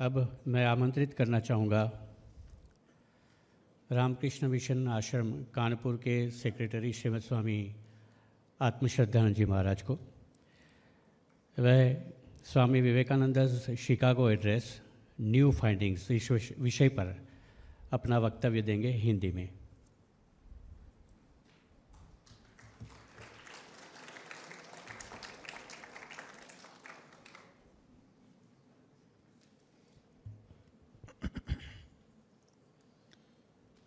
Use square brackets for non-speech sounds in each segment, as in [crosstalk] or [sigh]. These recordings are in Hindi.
अब मैं आमंत्रित करना चाहूँगा रामकृष्ण मिशन आश्रम, कानपुर के सेक्रेटरी श्रीमद स्वामी आत्मश्रद्धानंद जी महाराज को। वह Swami Vivekananda Chicago address new findings इस विषय पर अपना वक्तव्य देंगे हिंदी में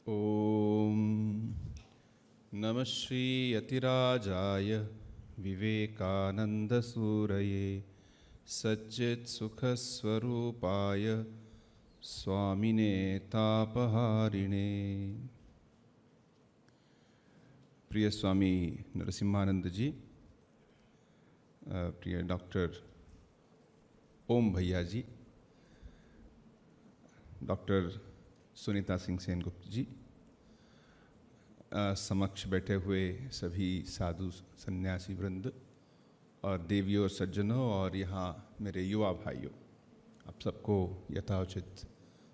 ॐ नमः श्रीयतिराजाय विवेकानन्दसूरये सच्चित्सुखस्वरूपाय स्वामिने तापहारिणे। प्रिय स्वामी नरसिम्हानंद जी प्रिय डॉक्टर ओम भैया जी डॉक्टर सुनीता सिंह सेनगुप्त जी समक्ष बैठे हुए सभी साधु सन्यासी वृंद और देवियों सज्जनों और यहाँ मेरे युवा भाइयों, आप सबको यथाउचित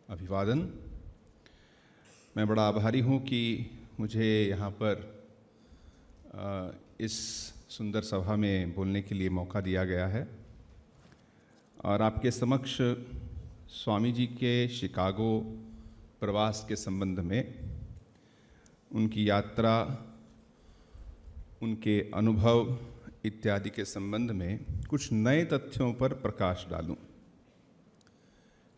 अभिवादन। मैं बड़ा आभारी हूँ कि मुझे यहाँ पर इस सुंदर सभा में बोलने के लिए मौका दिया गया है और आपके समक्ष स्वामी जी के शिकागो प्रवास के संबंध में उनकी यात्रा उनके अनुभव इत्यादि के संबंध में कुछ नए तथ्यों पर प्रकाश डालूं।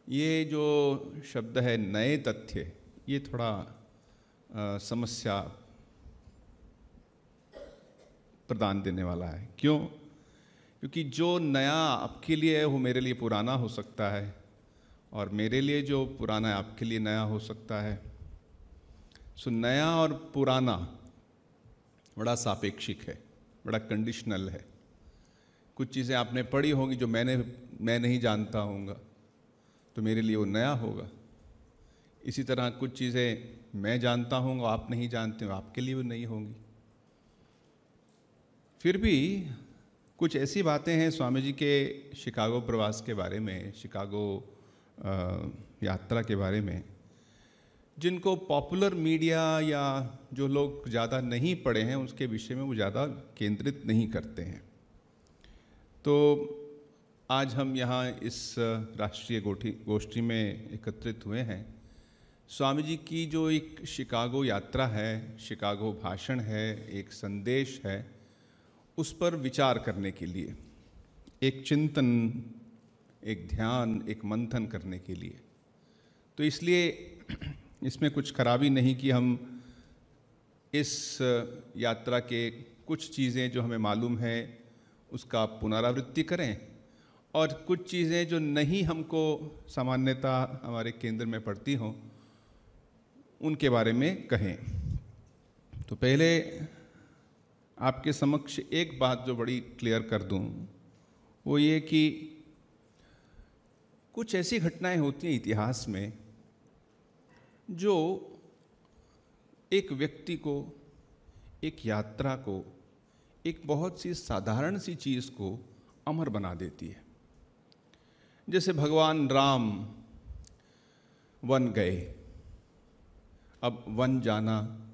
ये जो शब्द है नए तथ्य ये थोड़ा अ, समस्या प्रदान देने वाला है। क्यों? क्योंकि जो नया आपके लिए है वो मेरे लिए पुराना हो सकता है और मेरे लिए जो पुराना है आपके लिए नया हो सकता है। सो नया और पुराना बड़ा सापेक्षिक है, बड़ा कंडीशनल है। कुछ चीज़ें आपने पढ़ी होंगी जो मैंने, मैं नहीं जानता होऊँगा तो मेरे लिए वो नया होगा। इसी तरह कुछ चीज़ें मैं जानता हूँ आप नहीं जानते हो, आपके लिए वो नहीं होंगी। फिर भी कुछ ऐसी बातें हैं स्वामी जी के शिकागो प्रवास के बारे में, शिकागो यात्रा के बारे में जिनको पॉपुलर मीडिया या जो लोग ज़्यादा नहीं पढ़े हैं, उसके विषय में वो ज़्यादा केंद्रित नहीं करते हैं। तो आज हम यहाँ इस राष्ट्रीय गोठी, गोष्ठी में एकत्रित हुए हैं। स्वामी जी की जो एक शिकागो यात्रा है, शिकागो भाषण है, एक संदेश है, उस पर विचार करने के लिए, एक चिंतन, एक ध्यान, एक मंथन करने के लिए। तो इसलिए इसमें कुछ खराबी नहीं कि हम इस यात्रा के कुछ चीज़ें जो हमें मालूम है, उसका पुनरावृत्ति करें। और कुछ चीज़ें जो नहीं हमको सामान्यता हमारे केंद्र में पड़ती हों, उनके बारे में कहें। तो पहले आपके समक्ष एक बात जो बड़ी क्लियर कर दूँ, वो ये कि कुछ ऐसी घटनाएँ होती हैं इतिहास में जो एक व्यक्ति को, एक यात्रा को, एक बहुत सी साधारण सी चीज़ को अमर बना देती है। जैसे भगवान राम वन गए। अब वन जाना,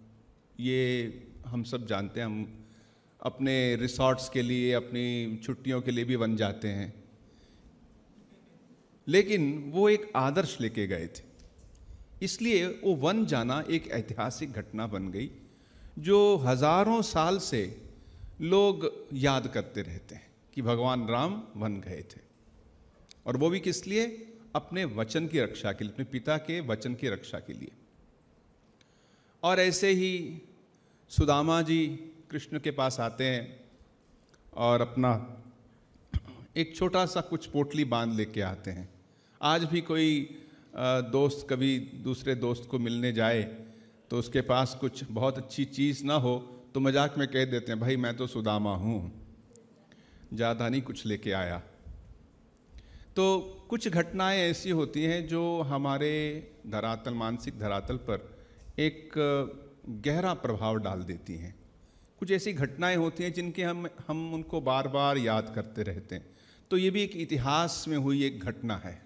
ये हम सब जानते हैं, हम अपने रिसॉर्ट्स के लिए, अपनी छुट्टियों के लिए भी वन जाते हैं। लेकिन वो एक आदर्श लेके गए थे। इसलिए वो वन जाना एक ऐतिहासिक घटना बन गई, जो हज़ारों साल से लोग याद करते रहते हैं कि भगवान राम वन गए थे। और वो भी किस लिए? अपने वचन की रक्षा के लिए, अपने पिता के वचन की रक्षा के लिए। और ऐसे ही सुदामा जी कृष्ण के पास आते हैं और अपना एक छोटा सा कुछ पोटली बाँध लेके आते हैं। आज भी कोई दोस्त कभी दूसरे दोस्त को मिलने जाए तो उसके पास कुछ बहुत अच्छी चीज़ ना हो तो मज़ाक में कह देते हैं, भाई, मैं तो सुदामा हूँ। ज़्यादा नहीं कुछ लेके आया। तो कुछ घटनाएँ ऐसी होती हैं जो हमारे धरातल, मानसिक धरातल पर एक गहरा प्रभाव डाल देती हैं। कुछ ऐसी घटनाएँ होती हैं जिनके हम हम उनको बार बार याद करते रहते हैं। तो ये भी एक इतिहास में हुई एक घटना है।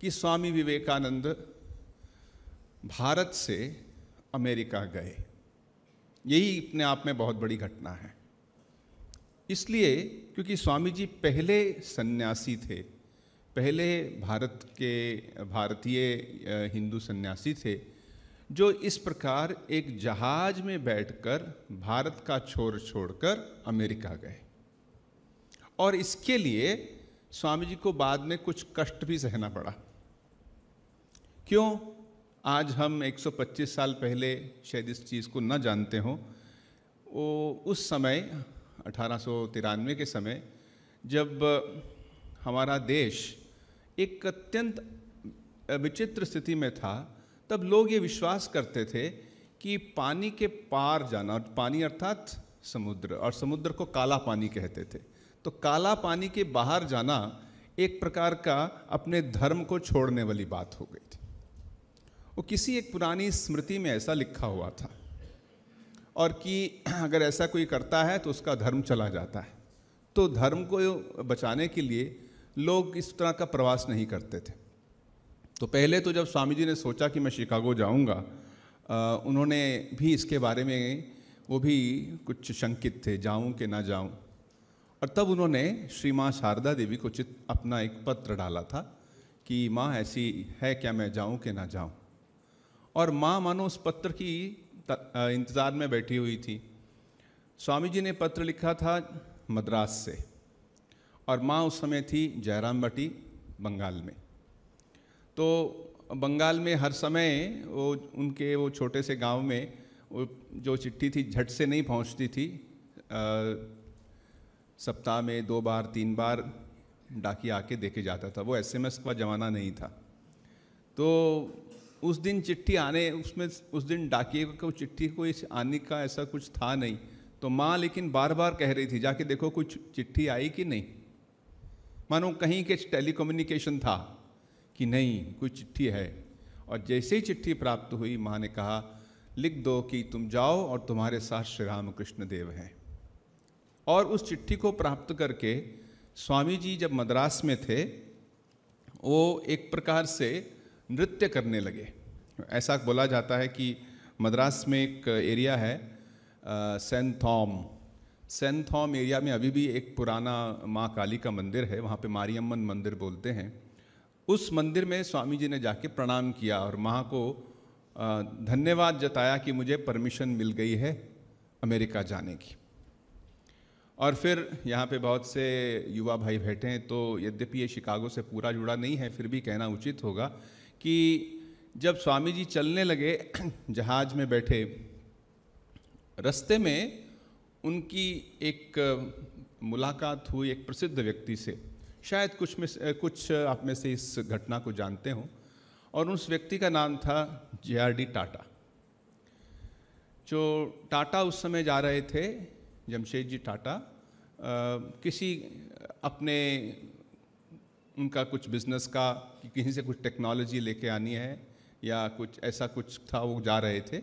कि स्वामी विवेकानंद भारत से अमेरिका गए। यही अपने आप में बहुत बड़ी घटना है। इसलिए क्योंकि स्वामी जी पहले सन्यासी थे, पहले भारत के, भारतीय हिंदू सन्यासी थे, जो इस प्रकार एक जहाज़ में बैठकर भारत का छोर छोड़कर अमेरिका गए। और इसके लिए स्वामी जी को बाद में कुछ कष्ट भी सहना पड़ा। क्यों आज हम 125 साल पहले शायद इस चीज़ को न जानते हों, वो उस समय, अठारह सौ तिरानवे के समय, जब हमारा देश एक अत्यंत विचित्र स्थिति में था, तब लोग ये विश्वास करते थे कि पानी के पार जाना और पानी अर्थात समुद्र, और समुद्र को काला पानी कहते थे। तो काला पानी के बाहर जाना एक प्रकार का अपने धर्म को छोड़ने वाली बात हो गई। वो किसी एक पुरानी स्मृति में ऐसा लिखा हुआ था। और कि [clears throat] अगर ऐसा कोई करता है तो उसका धर्म चला जाता है। तो धर्म को बचाने के लिए लोग इस तरह का प्रवास नहीं करते थे। तो पहले तो जब स्वामी जी ने सोचा कि मैं शिकागो जाऊँगा उन्होंने भी इसके बारे में वो भी कुछ शंकित थे, जाऊँ कि ना जाऊँ। और तब उन्होंने श्री माँ शारदा देवी को चित, अपना एक पत्र डाला था कि माँ ऐसी है क्या, मैं जाऊँ कि ना जाऊँ। और माँ मानो उस पत्र की इंतज़ार में बैठी हुई थी। स्वामी जी ने पत्र लिखा था मद्रास से और माँ उस समय थी जयराम बटी बंगाल में। तो बंगाल में हर समय वो उनके वो छोटे से गाँव में वो जो चिट्ठी थी झट से नहीं पहुँचती थी सप्ताह में दो बार, तीन बार डाकी आके देखे जाता था। वो एसएमएस का ज़माना नहीं था। तो उस दिन चिट्ठी आने, उसमें उस दिन डाकिए को चिट्ठी कोई आने का ऐसा कुछ था नहीं। तो माँ लेकिन बार बार कह रही थी, जाके देखो कुछ चिट्ठी आई कि नहीं? मानो कहीं के टेलीकम्युनिकेशन था कि नहीं, कोई चिट्ठी है। और जैसे ही चिट्ठी प्राप्त हुई, माँ ने कहा, लिख दो कि तुम जाओ और तुम्हारे साथ श्री राम कृष्ण देव हैं। और उस चिट्ठी को प्राप्त करके स्वामी जी जब मद्रास में थे, वो एक प्रकार से नृत्य करने लगे। ऐसा बोला जाता है कि मद्रास में एक एरिया है saint Thom. Saint Thom area में अभी भी एक पुराना माँ काली का मंदिर है, वहाँ पे मारियम्मन मंदिर बोलते हैं। उस मंदिर में स्वामी जी ने जाके प्रणाम किया और माँ को धन्यवाद जताया कि मुझे परमिशन मिल गई है अमेरिका जाने की। और फिर यहाँ पे बहुत से युवा भाई बैठे हैं तो यद्यपि ये शिकागो से पूरा जुड़ा नहीं है, फिर भी कहना उचित होगा कि जब स्वामी जी चलने लगे, [clears throat] जहाज़ में बैठे, रस्ते में उनकी एक मुलाकात हुई एक प्रसिद्ध व्यक्ति से। शायद कुछ में कुछ आप में से इस घटना को जानते हो। और उस व्यक्ति का नाम था जे आर डी टाटा। जो टाटा उस समय जा रहे थे जमशेद जी टाटा किसी अपने उनका कुछ बिज़नेस का कि कहीं से कुछ टेक्नोलॉजी लेके आनी है या कुछ ऐसा कुछ था वो जा रहे थे।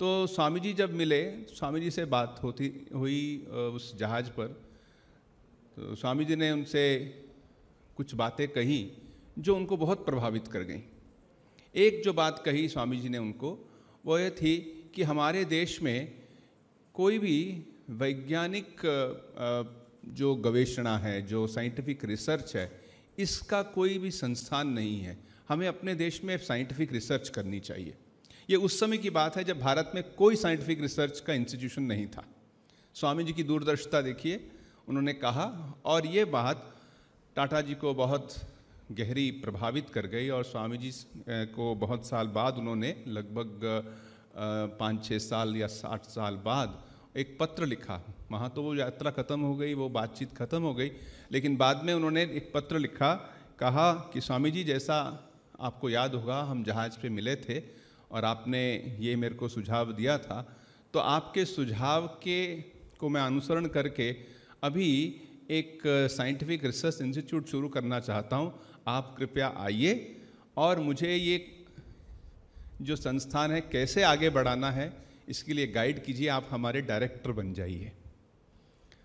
तो स्वामी जी जब मिले, स्वामी जी से बात होती, हुई उस जहाज़ पर तो स्वामी जी ने उनसे कुछ बातें कही जो उनको बहुत प्रभावित कर गई। एक जो बात कही स्वामी जी ने उनको, वो ये थी कि हमारे देश में कोई भी वैज्ञानिक जो गवेषणा है, जो साइंटिफिक रिसर्च है इसका कोई भी संस्थान नहीं है। हमें अपने देश में साइंटिफिक रिसर्च करनी चाहिए। ये उस समय की बात है जब भारत में कोई साइंटिफिक रिसर्च का इंस्टीट्यूशन नहीं था। स्वामी जी की दूरदर्शिता देखिए, उन्होंने कहा, और ये बात टाटा जी को बहुत गहरी प्रभावित कर गई और स्वामी जी को बहुत साल बाद उन्होंने लगभग पाँच छः साल या साठ साल बाद एक पत्र लिखा। वहाँ तो वो यात्रा ख़त्म हो गई, वो बातचीत ख़त्म हो गई, लेकिन बाद में उन्होंने एक पत्र लिखा, कहा कि स्वामी जी जैसा आपको याद होगा, हम जहाज़ पे मिले थे और आपने ये मेरे को सुझाव दिया था। तो आपके सुझाव के, को मैं अनुसरण करके अभी एक साइंटिफिक रिसर्च इंस्टीट्यूट शुरू करना चाहता हूँ। आप कृपया आइए और मुझे ये जो संस्थान है, कैसे आगे बढ़ाना है इसके लिए गाइड कीजिए, आप हमारे डायरेक्टर बन जाइए।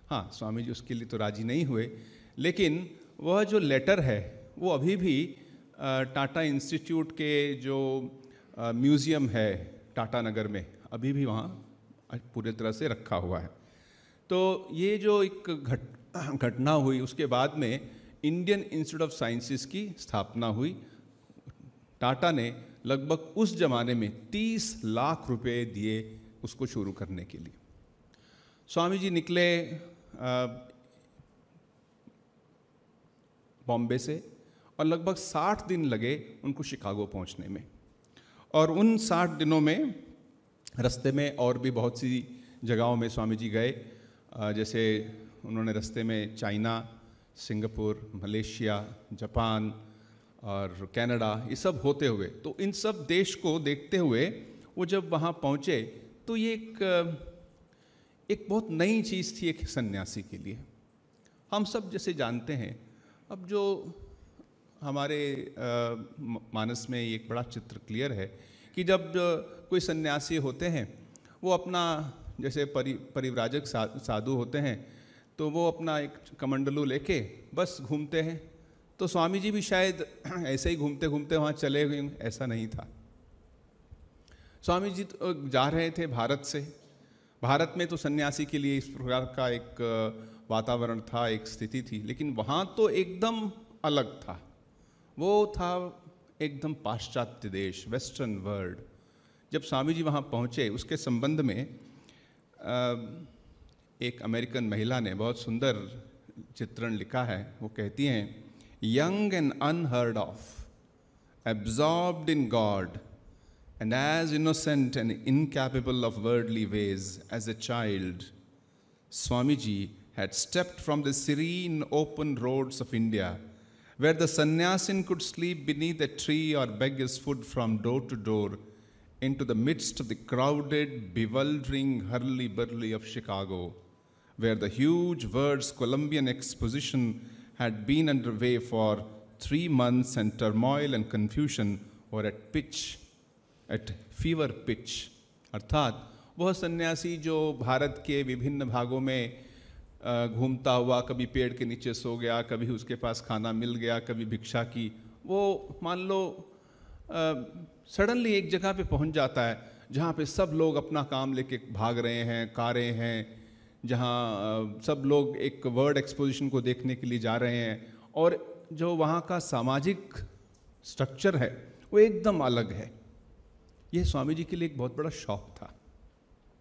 हाँ स्वामी जी उसके लिए तो राज़ी नहीं हुए, लेकिन वह जो लेटर है, वो अभी भी टाटा इंस्टीट्यूट के जो म्यूज़ियम है टाटा नगर में, अभी भी वहाँ पूरी तरह से रखा हुआ है। तो ये जो एक घट, घटना हुई, उसके बाद में इंडियन इंस्टीट्यूट ऑफ़ साइंसेस की स्थापना हुई। टाटा ने लगभग उस जमाने में 30 लाख रुपए दिए उसको शुरू करने के लिए। स्वामी जी निकले बॉम्बे से और लगभग 60 दिन लगे उनको शिकागो पहुँचने में। और उन 60 दिनों में रास्ते में और भी बहुत सी जगहों में स्वामी जी गए जैसे उन्होंने रास्ते में चाइना, सिंगापुर, मलेशिया, जापान और कनाडा ये सब होते हुए तो इन सब देश को देखते हुए वो जब वहाँ पहुँचे तो ये एक एक बहुत नई चीज़ थी एक सन्यासी के लिए। हम सब जैसे जानते हैं अब जो हमारे आ, मानस में एक बड़ा चित्र क्लियर है कि जब कोई सन्यासी होते हैं वो अपना जैसे परि परिव्राजक साधु होते हैं तो वो अपना एक कमंडलू लेके बस घूमते हैं तो स्वामी जी भी शायद [clears throat] ऐसे ही घूमते घूमते वहाँ चले गए, ऐसा नहीं था। स्वामी जी तो जा रहे थे भारत से। भारत में तो सन्यासी के लिए इस प्रकार का एक वातावरण था, एक स्थिति थी, लेकिन वहाँ तो एकदम अलग था। वो था एकदम पाश्चात्य देश, वेस्टर्न वर्ल्ड। जब स्वामी जी वहाँ पहुँचे, उसके संबंध में एक अमेरिकन महिला ने बहुत सुंदर चित्रण लिखा है। वो कहती हैं young and unheard of, absorbed in God, and as innocent and incapable of worldly ways as a child, Swamiji had stepped from the serene open roads of India, where the sannyasin could sleep beneath a tree or beg his food from door to door, into the midst of the crowded, bewildering hurly burly of Chicago, where the huge words Columbian Exposition had been underway for three months and turmoil and confusion were at pitch, at fever pitch. अर्थात वह सन्यासी जो भारत के विभिन्न भागों में घूमता हुआ कभी पेड़ के नीचे सो गया कभी उसके पास खाना मिल गया कभी भिक्षा की वो मान लो सडनली एक जगह पे पहुँच जाता है जहाँ पे सब लोग अपना काम लेके भाग रहे हैं कारें हैं जहाँ सब लोग एक वर्ड एक्सपोजिशन को देखने के लिए जा रहे हैं और जो वहाँ का सामाजिक स्ट्रक्चर है वो एकदम अलग है। ये स्वामी जी के लिए एक बहुत बड़ा शौक था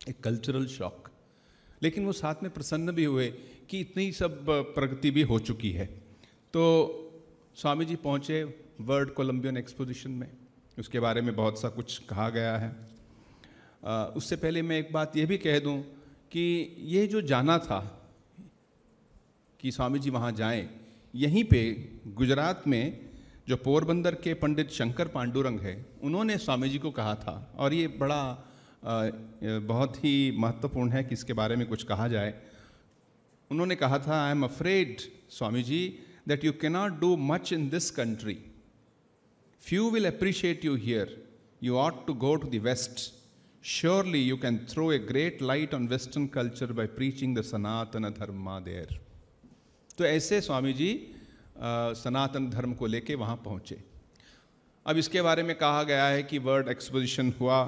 एक कल्चरल शौक। लेकिन वो साथ में प्रसन्न भी हुए कि इतनी सब प्रगति भी हो चुकी है। तो स्वामी जी पहुँचे वर्ल्ड कोलम्बियन एक्सपोजिशन में। उसके बारे में बहुत सा कुछ कहा गया है। आ, उससे पहले मैं एक बात ये भी कह दूँ कि ये जो जाना था कि स्वामी जी वहाँ जाएँ, यहीं पे गुजरात में जो पोरबंदर के पंडित शंकर पांडुरंग है, उन्होंने स्वामी जी को कहा था। और ये बड़ा बहुत ही महत्वपूर्ण है कि इसके बारे में कुछ कहा जाए। उन्होंने कहा था I am afraid Swami ji that you cannot do much in this country few will appreciate you here you ought to go to the West. Surely you can throw a great light on Western culture by preaching the Sanatana Dharma there. तो ऐसे स्वामी जी सनातन धर्म को लेके वहाँ पहुँचे। अब इसके बारे में कहा गया है कि वर्ल्ड एक्सपोजिशन हुआ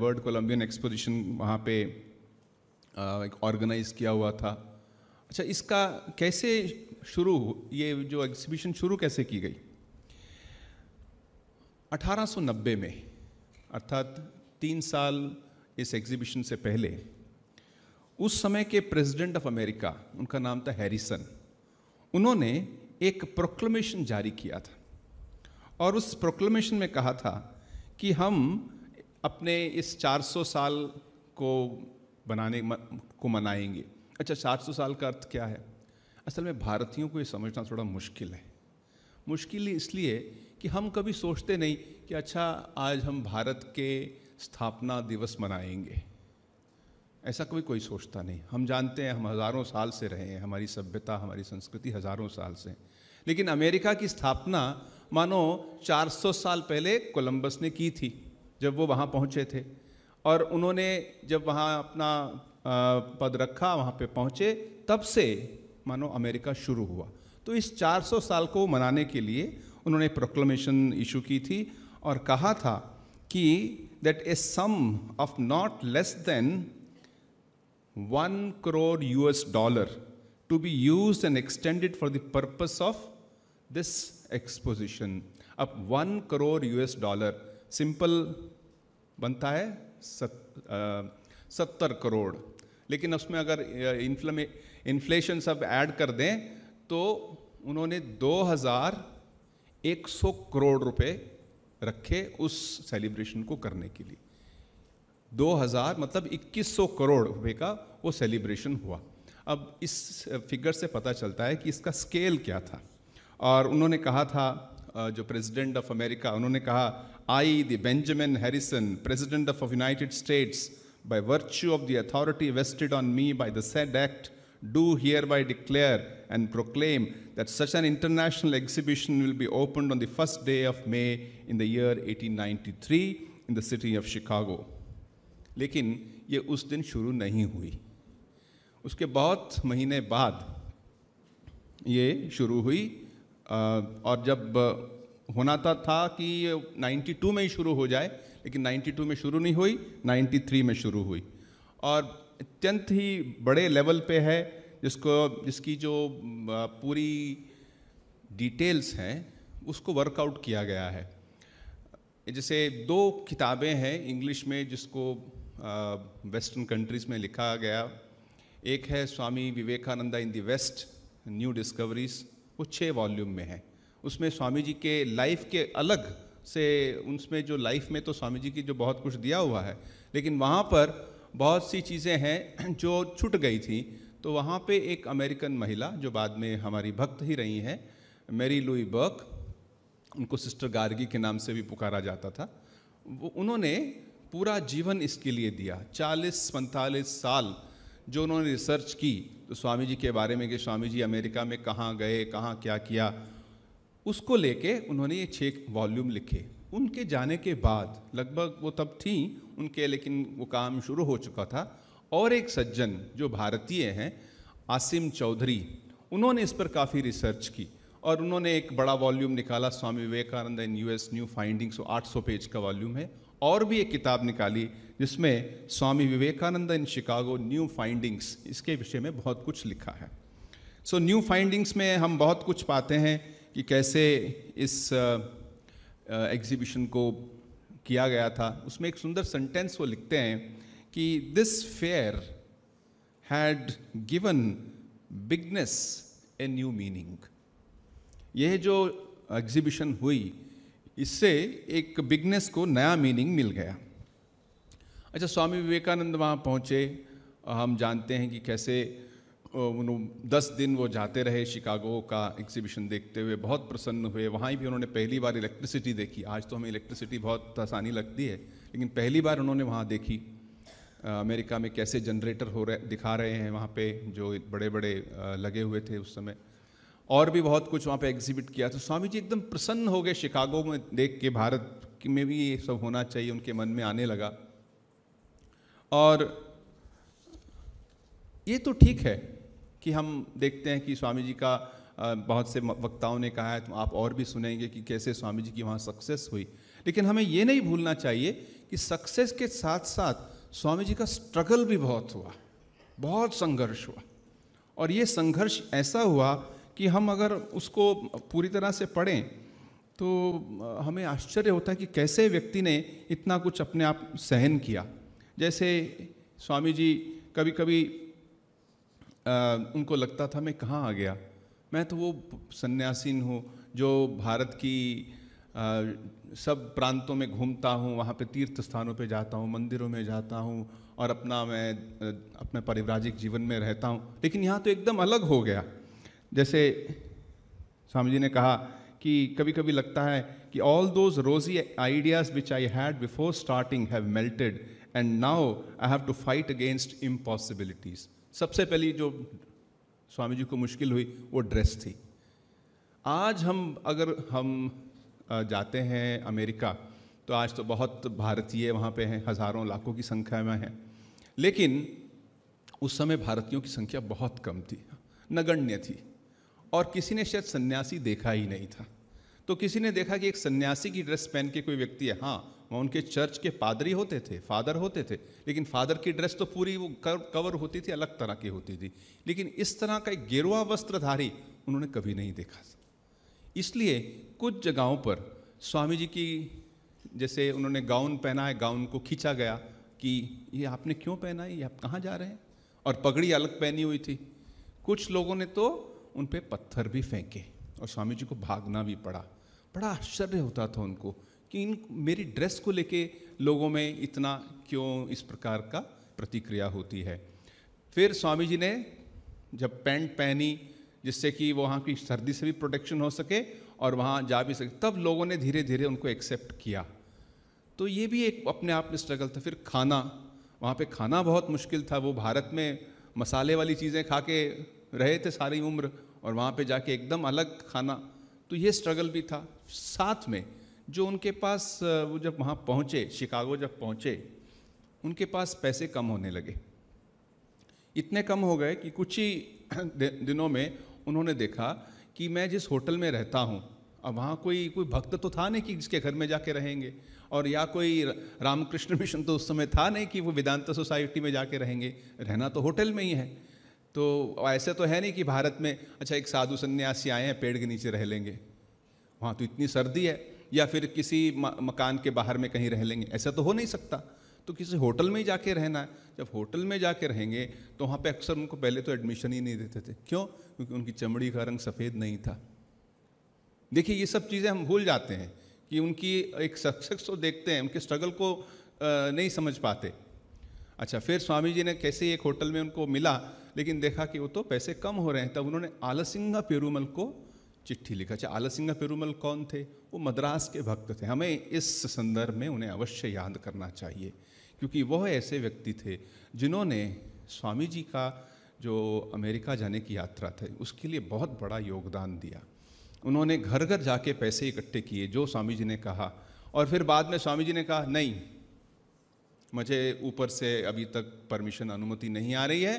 वर्ल्ड कोलंबियन एक्सपोजिशन वहाँ पे ऑर्गेनाइज किया हुआ था। अच्छा इसका कैसे शुरू ये जो एग्जीबिशन शुरू कैसे की गई? 1890 में, अर्थात तीन साल इस एग्जीबिशन से पहले, उस समय के प्रेसिडेंट ऑफ़ अमेरिका उनका नाम था हैरिसन उन्होंने एक प्रोक्लेमेशन जारी किया था। और उस प्रोक्लेमेशन में कहा था कि हम अपने इस 400 साल को बनाने को मनाएँगे। अच्छा 400 साल का अर्थ क्या है? असल में भारतीयों को ये समझना थोड़ा मुश्किल है। मुश्किल इसलिए कि हम कभी सोचते नहीं कि अच्छा आज हम भारत के स्थापना दिवस मनाएँगे। ऐसा कोई कोई सोचता नहीं। हम जानते हैं, हम हज़ारों साल से रहे हैं, हमारी सभ्यता, हमारी संस्कृति हज़ारों साल से। लेकिन अमेरिका की स्थापना, मानो 400 साल पहले कोलंबस ने की थी, जब वो वहाँ पहुँचे थे। और उन्होंने जब वहाँ अपना पद रखा, वहाँ पे पहुँचे, तब से, मानो, अमेरिका शुरू हुआ। तो इस 400 साल को मनाने के लिए उन्होंने प्रोक्लमेशन इशू की थी और कहा था कि that a sum of not less than one crore US dollar to be used and extended for the purpose of this exposition अब one crore US dollar simple बनता है सत्तर करोड़ लेकिन उसमें अगर इन्फ्लमे इन्फ्लेशन सब ऐड कर दें तो उन्होंने 2100 करोड़ रुपए रखे उस सेलिब्रेशन को करने के लिए। 2000 मतलब 2100 करोड़ रुपए का वो सेलिब्रेशन हुआ। अब इस फिगर से पता चलता है कि इसका स्केल क्या था। और उन्होंने कहा था जो प्रेसिडेंट ऑफ़ अमेरिका उन्होंने कहा I the Benjamin Harrison president of United States by virtue of the authority vested on me by the said act, do hereby declare and proclaim that such an international exhibition will be opened on the first day of May in the year 1893 in the city of Chicago. लेकिन ये उस दिन शुरू नहीं हुई उसके बहुत महीने बाद ये शुरू हुई और जब होना था, था कि 92 में ही शुरू हो जाए लेकिन 92 में शुरू नहीं हुई 93 में शुरू हुई और अत्यंत ही बड़े लेवल पे है जिसको, जिसकी जो पूरी डिटेल्स हैं, उसको वर्कआउट किया गया है। जैसे दो किताबें हैं इंग्लिश में जिसको वेस्टर्न कंट्रीज़ में लिखा गया। एक है Swami Vivekananda in the West, new discoveries, वो छः वॉल्यूम में है। उसमें स्वामी जी के लाइफ के अलग से उसमें जो लाइफ में तो स्वामी जी की जो बहुत कुछ दिया हुआ है, लेकिन वहाँ पर बहुत सी चीज़ें हैं जो छूट गई थी। तो वहाँ पे एक अमेरिकन महिला, जो बाद में हमारी भक्त ही रही हैं, मेरी लुई बर्क, उनको सिस्टर गार्गी के नाम से भी पुकारा जाता था, वो, उन्होंने पूरा जीवन इसके लिए दिया। चालीस पैंतालीस साल जो उन्होंने रिसर्च की तो स्वामी जी के बारे में कि स्वामी जी अमेरिका में कहाँ गए, कहाँ क्या किया, उसको लेके उन्होंने ये छः वॉल्यूम लिखे। उनके जाने के बाद, लगभग वो तब थी उनके, लेकिन वो काम शुरू हो चुका था और एक सज्जन जो भारतीय हैं, आसिम चौधरी, उन्होंने इस पर काफ़ी रिसर्च की और उन्होंने एक बड़ा वॉल्यूम निकाला Swami Vivekananda in US new findings 800 page का वॉल्यूम है। और भी एक किताब निकाली जिसमें Swami Vivekananda in Chicago new findings इसके विषय में बहुत कुछ लिखा है। सो न्यू फाइंडिंग्स में हम बहुत कुछ पाते हैं कि कैसे इस एग्जीबिशन को किया गया था। उसमें एक सुंदर सेंटेंस वो लिखते हैं कि this fair had given bigness a new meaning यह जो एग्जीबिशन हुई, इससे एक बिगनेस को नया मीनिंग मिल गया। अच्छा स्वामी विवेकानंद वहाँ पहुँचे। हम जानते हैं कि कैसे दस दिन वो जाते रहे शिकागो का एग्जीबिशन देखते हुए। बहुत प्रसन्न हुए। वहाँ भी उन्होंने पहली बार इलेक्ट्रिसिटी देखी। आज तो हमें इलेक्ट्रिसिटी बहुत आसानी लगती है, लेकिन पहली बार उन्होंने वहाँ देखी। अमेरिका में कैसे जनरेटर हो रहे, दिखा रहे हैं वहाँ पे, जो बड़े बड़े लगे हुए थे उस समय। और भी बहुत कुछ वहाँ पे एग्जिबिट किया। तो स्वामी जी एकदम प्रसन्न हो गए शिकागो में देख के, भारत में भी ये सब होना चाहिए, उनके मन में आने लगा। और ये तो ठीक है कि हम देखते हैं कि स्वामी जी का बहुत से वक्ताओं ने कहा है तो आप और भी सुनेंगे कि कैसे स्वामी जी की वहाँ सक्सेस हुई। लेकिन हमें ये नहीं भूलना चाहिए कि सक्सेस के साथ साथ स्वामी जी का स्ट्रगल भी बहुत हुआ बहुत संघर्ष हुआ। और ये संघर्ष ऐसा हुआ कि हम अगर उसको पूरी तरह से पढ़ें तो हमें आश्चर्य होता है कि कैसे व्यक्ति ने इतना कुछ अपने आप सहन किया। जैसे स्वामी जी कभी कभी उनको लगता था मैं कहाँ आ गया? मैं तो वो सन्यासीन हूँ जो भारत की आ, सब प्रांतों में घूमता हूँ, वहाँ पे तीर्थ स्थानों पे जाता हूँ, मंदिरों में जाता हूँ और अपना मैं अपने पारिवारिक जीवन में रहता हूँ। लेकिन यहाँ तो एकदम अलग हो गया। जैसे स्वामी जी ने कहा कि कभी कभी लगता है कि all those rosy ideas which I had before starting have melted and now I have to fight against impossibilities सबसे पहली जो स्वामी जी को मुश्किल हुई, वो ड्रेस थी। आज हम, अगर हम जाते हैं अमेरिका तो आज तो बहुत भारतीय वहाँ पे हैं, हज़ारों लाखों की संख्या में हैं। लेकिन उस समय भारतीयों की संख्या बहुत कम थी, नगण्य थी, और किसी ने शायद सन्यासी देखा ही नहीं था। तो किसी ने देखा कि एक सन्यासी की ड्रेस पहन के कोई व्यक्ति है हाँ वहाँ उनके चर्च के पादरी होते थे, फादर होते थे, लेकिन फादर की ड्रेस तो पूरी वो कवर होती थी, अलग तरह की होती थी। लेकिन इस तरह का एक गेरुआ वस्त्रधारी उन्होंने कभी नहीं देखा इसलिए कुछ जगहों पर स्वामी जी की, जैसे उन्होंने गाउन पहना है, गाउन को खींचा गया कि ये आपने क्यों पहना है, ये आप कहाँ जा रहे हैं? और पगड़ी अलग पहनी हुई थी। कुछ लोगों ने तो उन पर पत्थर भी फेंके और स्वामी जी को भागना भी पड़ा। बड़ा आश्चर्य होता था उनको कि इन, मेरी ड्रेस को लेके लोगों में इतना क्यों इस प्रकार का प्रतिक्रिया होती है। फिर स्वामी जी ने जब पैंट पहनी जिससे कि वहाँ की सर्दी से भी प्रोटेक्शन हो सके और वहाँ जा भी सके। तब लोगों ने धीरे धीरे उनको एक्सेप्ट किया। तो ये भी एक अपने आप में स्ट्रगल था। फिर खाना, वहाँ पे खाना बहुत मुश्किल था। वो भारत में मसाले वाली चीज़ें खा के रहे थे सारी उम्र और वहाँ पे जाके एकदम अलग खाना। तो ये स्ट्रगल भी था। साथ में जो उनके पास, वो जब वहाँ पहुँचे, शिकागो जब पहुँचे, उनके पास पैसे कम होने लगे। इतने कम हो गए कि कुछ ही [clears throat] दिनों में उन्होंने देखा कि मैं जिस होटल में रहता हूँ, अब वहाँ कोई कोई भक्त तो था नहीं कि जिसके घर में जाके रहेंगे? और या कोई रामकृष्ण मिशन तो उस समय था नहीं कि वो वेदांत सोसाइटी में जाके रहेंगे? रहना तो होटल में ही है। तो ऐसे तो है नहीं कि भारत में अच्छा एक साधु सन्यासी आए हैं, पेड़ के नीचे रह लेंगे। वहाँ तो इतनी सर्दी है, या फिर किसी मकान के बाहर में कहीं रह लेंगे? ऐसा तो हो नहीं सकता। तो किसी होटल में ही जाके रहना है। जब होटल में जाके रहेंगे तो वहाँ पे अक्सर उनको पहले तो एडमिशन ही नहीं देते थे। क्यों? क्योंकि उनकी चमड़ी का रंग सफ़ेद नहीं था। देखिए, ये सब चीज़ें हम भूल जाते हैं कि उनकी एक सक्सेस को देखते हैं, उनके स्ट्रगल को नहीं समझ पाते। अच्छा फिर स्वामी जी ने कैसे एक होटल में उनको मिला, लेकिन देखा कि वो तो पैसे कम हो रहे हैं, तब उन्होंने आलसिंगा पेरूमल को चिट्ठी लिखा। अच्छा आलसिंगा पेरूमल कौन थे? वो मद्रास के भक्त थे। हमें इस संदर्भ में उन्हें अवश्य याद करना चाहिए। क्योंकि वह ऐसे व्यक्ति थे जिन्होंने स्वामी जी का जो अमेरिका जाने की यात्रा थी, उसके लिए बहुत बड़ा योगदान दिया। उन्होंने घर घर जाके पैसे इकट्ठे किए, जो स्वामी जी ने कहा। और फिर बाद में स्वामी जी ने कहा, नहीं, मुझे ऊपर से अभी तक परमिशन अनुमति नहीं आ रही है,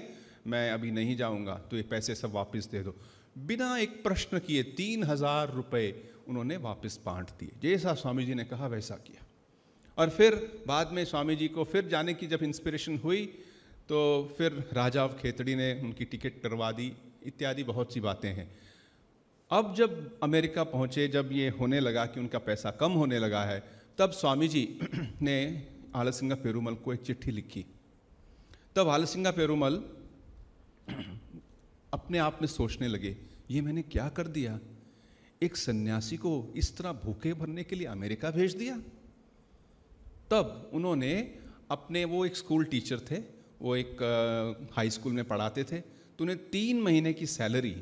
मैं अभी नहीं जाऊँगा तो ये पैसे सब वापस दे दो। बिना एक प्रश्न किए तीन हज़ार रुपये उन्होंने वापस बांट दिए। जैसा स्वामी जी ने कहा, वैसा किया। और फिर बाद में स्वामी जी को फिर जाने की जब इंस्पिरेशन हुई तो फिर राजा खेतड़ी ने उनकी टिकट करवा दी, इत्यादि बहुत सी बातें हैं। अब जब अमेरिका पहुँचे, जब ये होने लगा कि उनका पैसा कम होने लगा है, तब स्वामी जी [clears throat] ने आलसिंगा पेरूमल को एक चिट्ठी लिखी। तब आलसिंगा पेरूमल [clears throat] अपने आप में सोचने लगे, ये मैंने क्या कर दिया? एक सन्यासी को इस तरह भूखे भरने के लिए अमेरिका भेज दिया? तब उन्होंने अपने वो एक स्कूल टीचर थे, वो एक हाई स्कूल में पढ़ाते थे तो उन्हें तीन महीने की सैलरी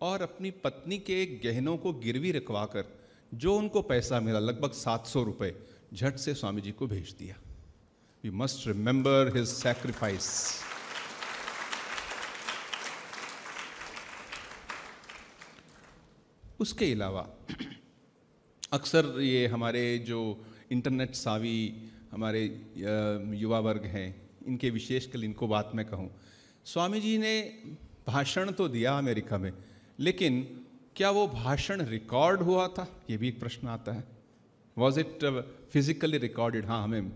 और अपनी पत्नी के गहनों को गिरवी रखवा कर जो उनको पैसा मिला, लगभग सात सौ रुपये झट से स्वामी जी को भेज दिया। We must remember his sacrifice उसके अलावा, अक्सर ये हमारे जो इंटरनेट सावी हमारे युवा वर्ग हैं, इनके विशेष कल इनको बात मैं कहूँ। स्वामी जी ने भाषण तो दिया अमेरिका में, लेकिन क्या वो भाषण रिकॉर्ड हुआ था? ये भी एक प्रश्न आता है। वॉज़ इट फिजिकली रिकॉर्डेड हाँ हमें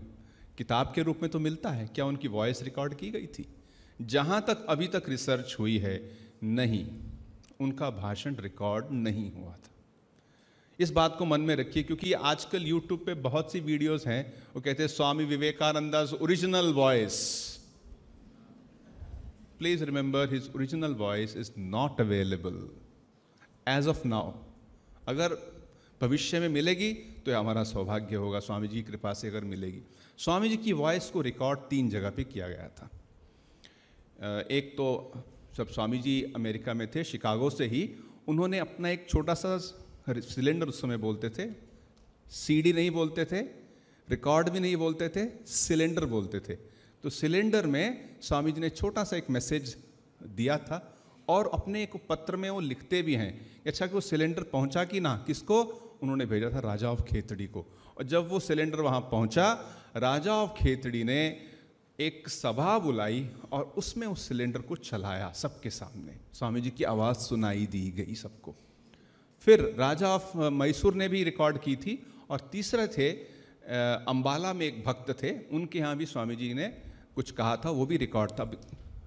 किताब के रूप में तो मिलता है। क्या उनकी वॉइस रिकॉर्ड की गई थी? जहाँ तक अभी तक रिसर्च हुई है, नहीं, उनका भाषण रिकॉर्ड नहीं हुआ था। इस बात को मन में रखिए, क्योंकि आजकल यूट्यूब पे बहुत सी वीडियोस हैं। वो कहते हैं, Swami Vivekananda original voice please remember his original voice is not available as of now अगर भविष्य में मिलेगी तो हमारा सौभाग्य होगा। स्वामी जी की कृपा से अगर मिलेगी। स्वामी जी की वॉइस को रिकॉर्ड तीन जगह पे किया गया था। एक तो जब स्वामी जी अमेरिका में थे, शिकागो से ही, उन्होंने अपना एक छोटा सा सिलेंडर उस समय बोलते थे सीडी नहीं बोलते थे रिकॉर्ड भी नहीं बोलते थे सिलेंडर बोलते थे। तो सिलेंडर में स्वामी जी ने छोटा सा एक मैसेज दिया था और अपने एक पत्र में वो लिखते भी हैं अच्छा कि वो सिलेंडर पहुँचा कि ना, किसको? उन्होंने भेजा था राजा ऑफ़ खेतड़ी को। और जब वो सिलेंडर वहाँ पहुँचा, राजा ऑफ़ खेतड़ी ने एक सभा बुलाई और उसमें उस सिलेंडर को चलाया सबके सामने। स्वामी जी की आवाज़ सुनाई दी गई सबको। फिर राजा ऑफ़ मैसूर ने भी रिकॉर्ड की थी और तीसरे थे अंबाला में एक भक्त थे, उनके यहाँ भी स्वामी जी ने कुछ कहा था, वो भी रिकॉर्ड था।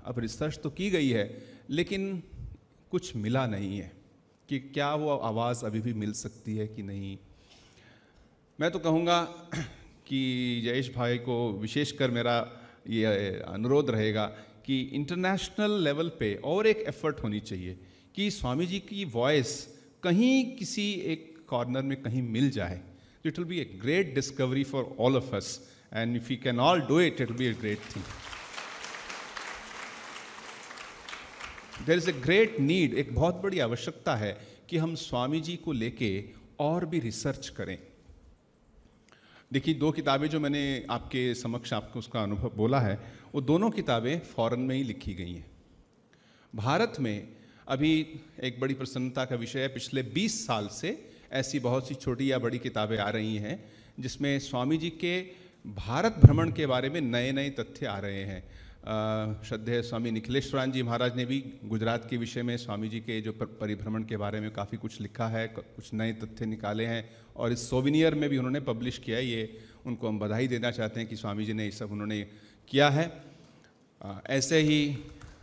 अब रिसर्च तो की गई है, लेकिन कुछ मिला नहीं है कि क्या वो आवाज़ अभी भी मिल सकती है कि नहीं। मैं तो कहूँगा [clears throat] कि जयेश भाई को विशेषकर मेरा ये अनुरोध रहेगा कि इंटरनेशनल लेवल पे और एक एफर्ट होनी चाहिए कि स्वामी जी की वॉइस कहीं किसी एक कॉर्नर में कहीं मिल जाए it will be a great discovery for all of us and if you can all do it it will be a great thing there is a great need एक बहुत बड़ी आवश्यकता है कि हम स्वामी जी को लेके और भी रिसर्च करें। देखिए, दो किताबें जो मैंने आपके समक्ष आपको उसका अनुभव बोला है, वो दोनों किताबें फॉरेन में ही लिखी गई हैं। भारत में अभी एक बड़ी प्रसन्नता का विषय है। पिछले 20 साल से ऐसी बहुत सी छोटी या बड़ी किताबें आ रही हैं, जिसमें स्वामी जी के भारत भ्रमण के बारे में नए नए तथ्य आ रहे हैं। श्रद्धेय स्वामी निखिलेश्वरान जी महाराज ने भी गुजरात के विषय में स्वामी जी के जो परिभ्रमण के बारे में काफ़ी कुछ लिखा है कुछ नए तथ्य निकाले हैं और इस सोविनियर में भी उन्होंने पब्लिश किया है। ये उनको हम बधाई देना चाहते हैं कि स्वामी जी ने ये सब उन्होंने किया है। ऐसे ही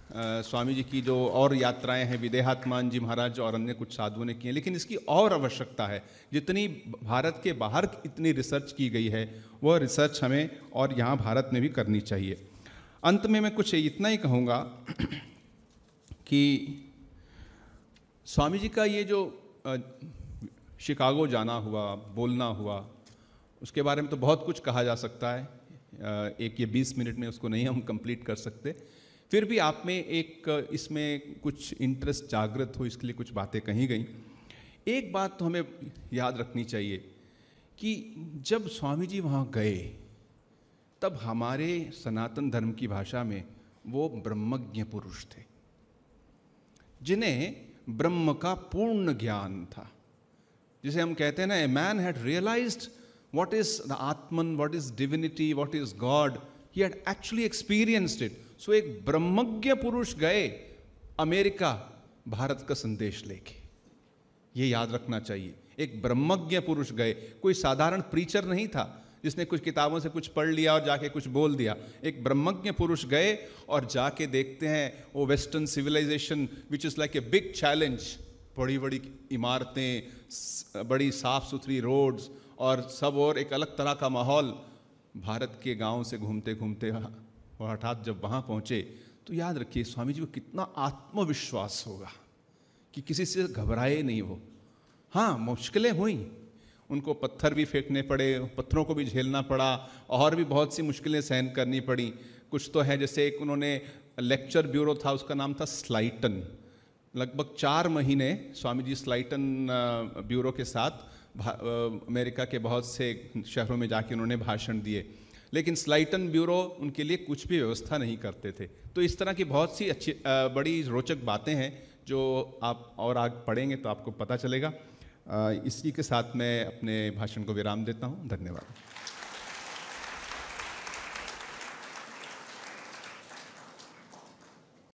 स्वामी जी की जो और यात्राएँ हैं, विदेहात्मान जी महाराज और अन्य कुछ साधुओं ने की हैं लेकिन इसकी और आवश्यकता है। जितनी भारत के बाहर इतनी रिसर्च की गई है, वह रिसर्च हमें और यहाँ भारत में भी करनी चाहिए। अंत में मैं कुछ इतना ही कहूँगा कि स्वामी जी का ये जो शिकागो जाना हुआ, बोलना हुआ, उसके बारे में तो बहुत कुछ कहा जा सकता है। एक ये बीस मिनट में उसको नहीं हम कंप्लीट कर सकते। फिर भी आप में एक इसमें कुछ इंटरेस्ट जागृत हो इसके लिए कुछ बातें कही गई एक बात तो हमें याद रखनी चाहिए कि जब स्वामी जी वहाँ गए तब हमारे सनातन धर्म की भाषा में वो ब्रह्मज्ञ पुरुष थे जिन्हें ब्रह्म का पूर्ण ज्ञान था जिसे हम कहते हैं ना a man had realised what is the Atman, what is divinity, what is God. He had actually experienced it. So एक ब्रह्मज्ञ पुरुष गए, अमेरिका भारत का संदेश लेके। ये याद रखना चाहिए। एक ब्रह्मज्ञ पुरुष गए, कोई साधारण प्रीचर नहीं था, जिसने कुछ किताबों से कुछ पढ़ लिया और जाके कुछ बोल दिया। एक ब्रह्मज्ञ पुरुष गए और जाके देखते हैं वो western civilisation which is like a big challenge बड़ी बड़ी इमारतें बड़ी साफ़ सुथरी रोड्स और सब और एक अलग तरह का माहौल। भारत के गाँव से घूमते घूमते और हठात जब वहाँ पहुँचे तो याद रखिए स्वामी जी को कितना आत्मविश्वास होगा कि किसी से घबराए नहीं वो। हाँ मुश्किलें हुई। उनको पत्थर भी फेंकने पड़े, पत्थरों को भी झेलना पड़ा, और भी बहुत सी मुश्किलें सहन करनी पड़ी। कुछ तो है, जैसे एक उन्होंने लेक्चर ब्यूरो था, उसका नाम था स्लाइटन। लगभग चार महीने स्वामी जी स्लाइटन ब्यूरो के साथ अमेरिका के बहुत से शहरों में जाके उन्होंने भाषण दिए। लेकिन स्लाइटन ब्यूरो उनके लिए कुछ भी व्यवस्था नहीं करते थे। तो इस तरह की बहुत सी अच्छी बड़ी रोचक बातें हैं जो आप और आग पढ़ेंगे तो आपको पता चलेगा। इसी के साथ मैं अपने भाषण को विराम देता हूँ। धन्यवाद।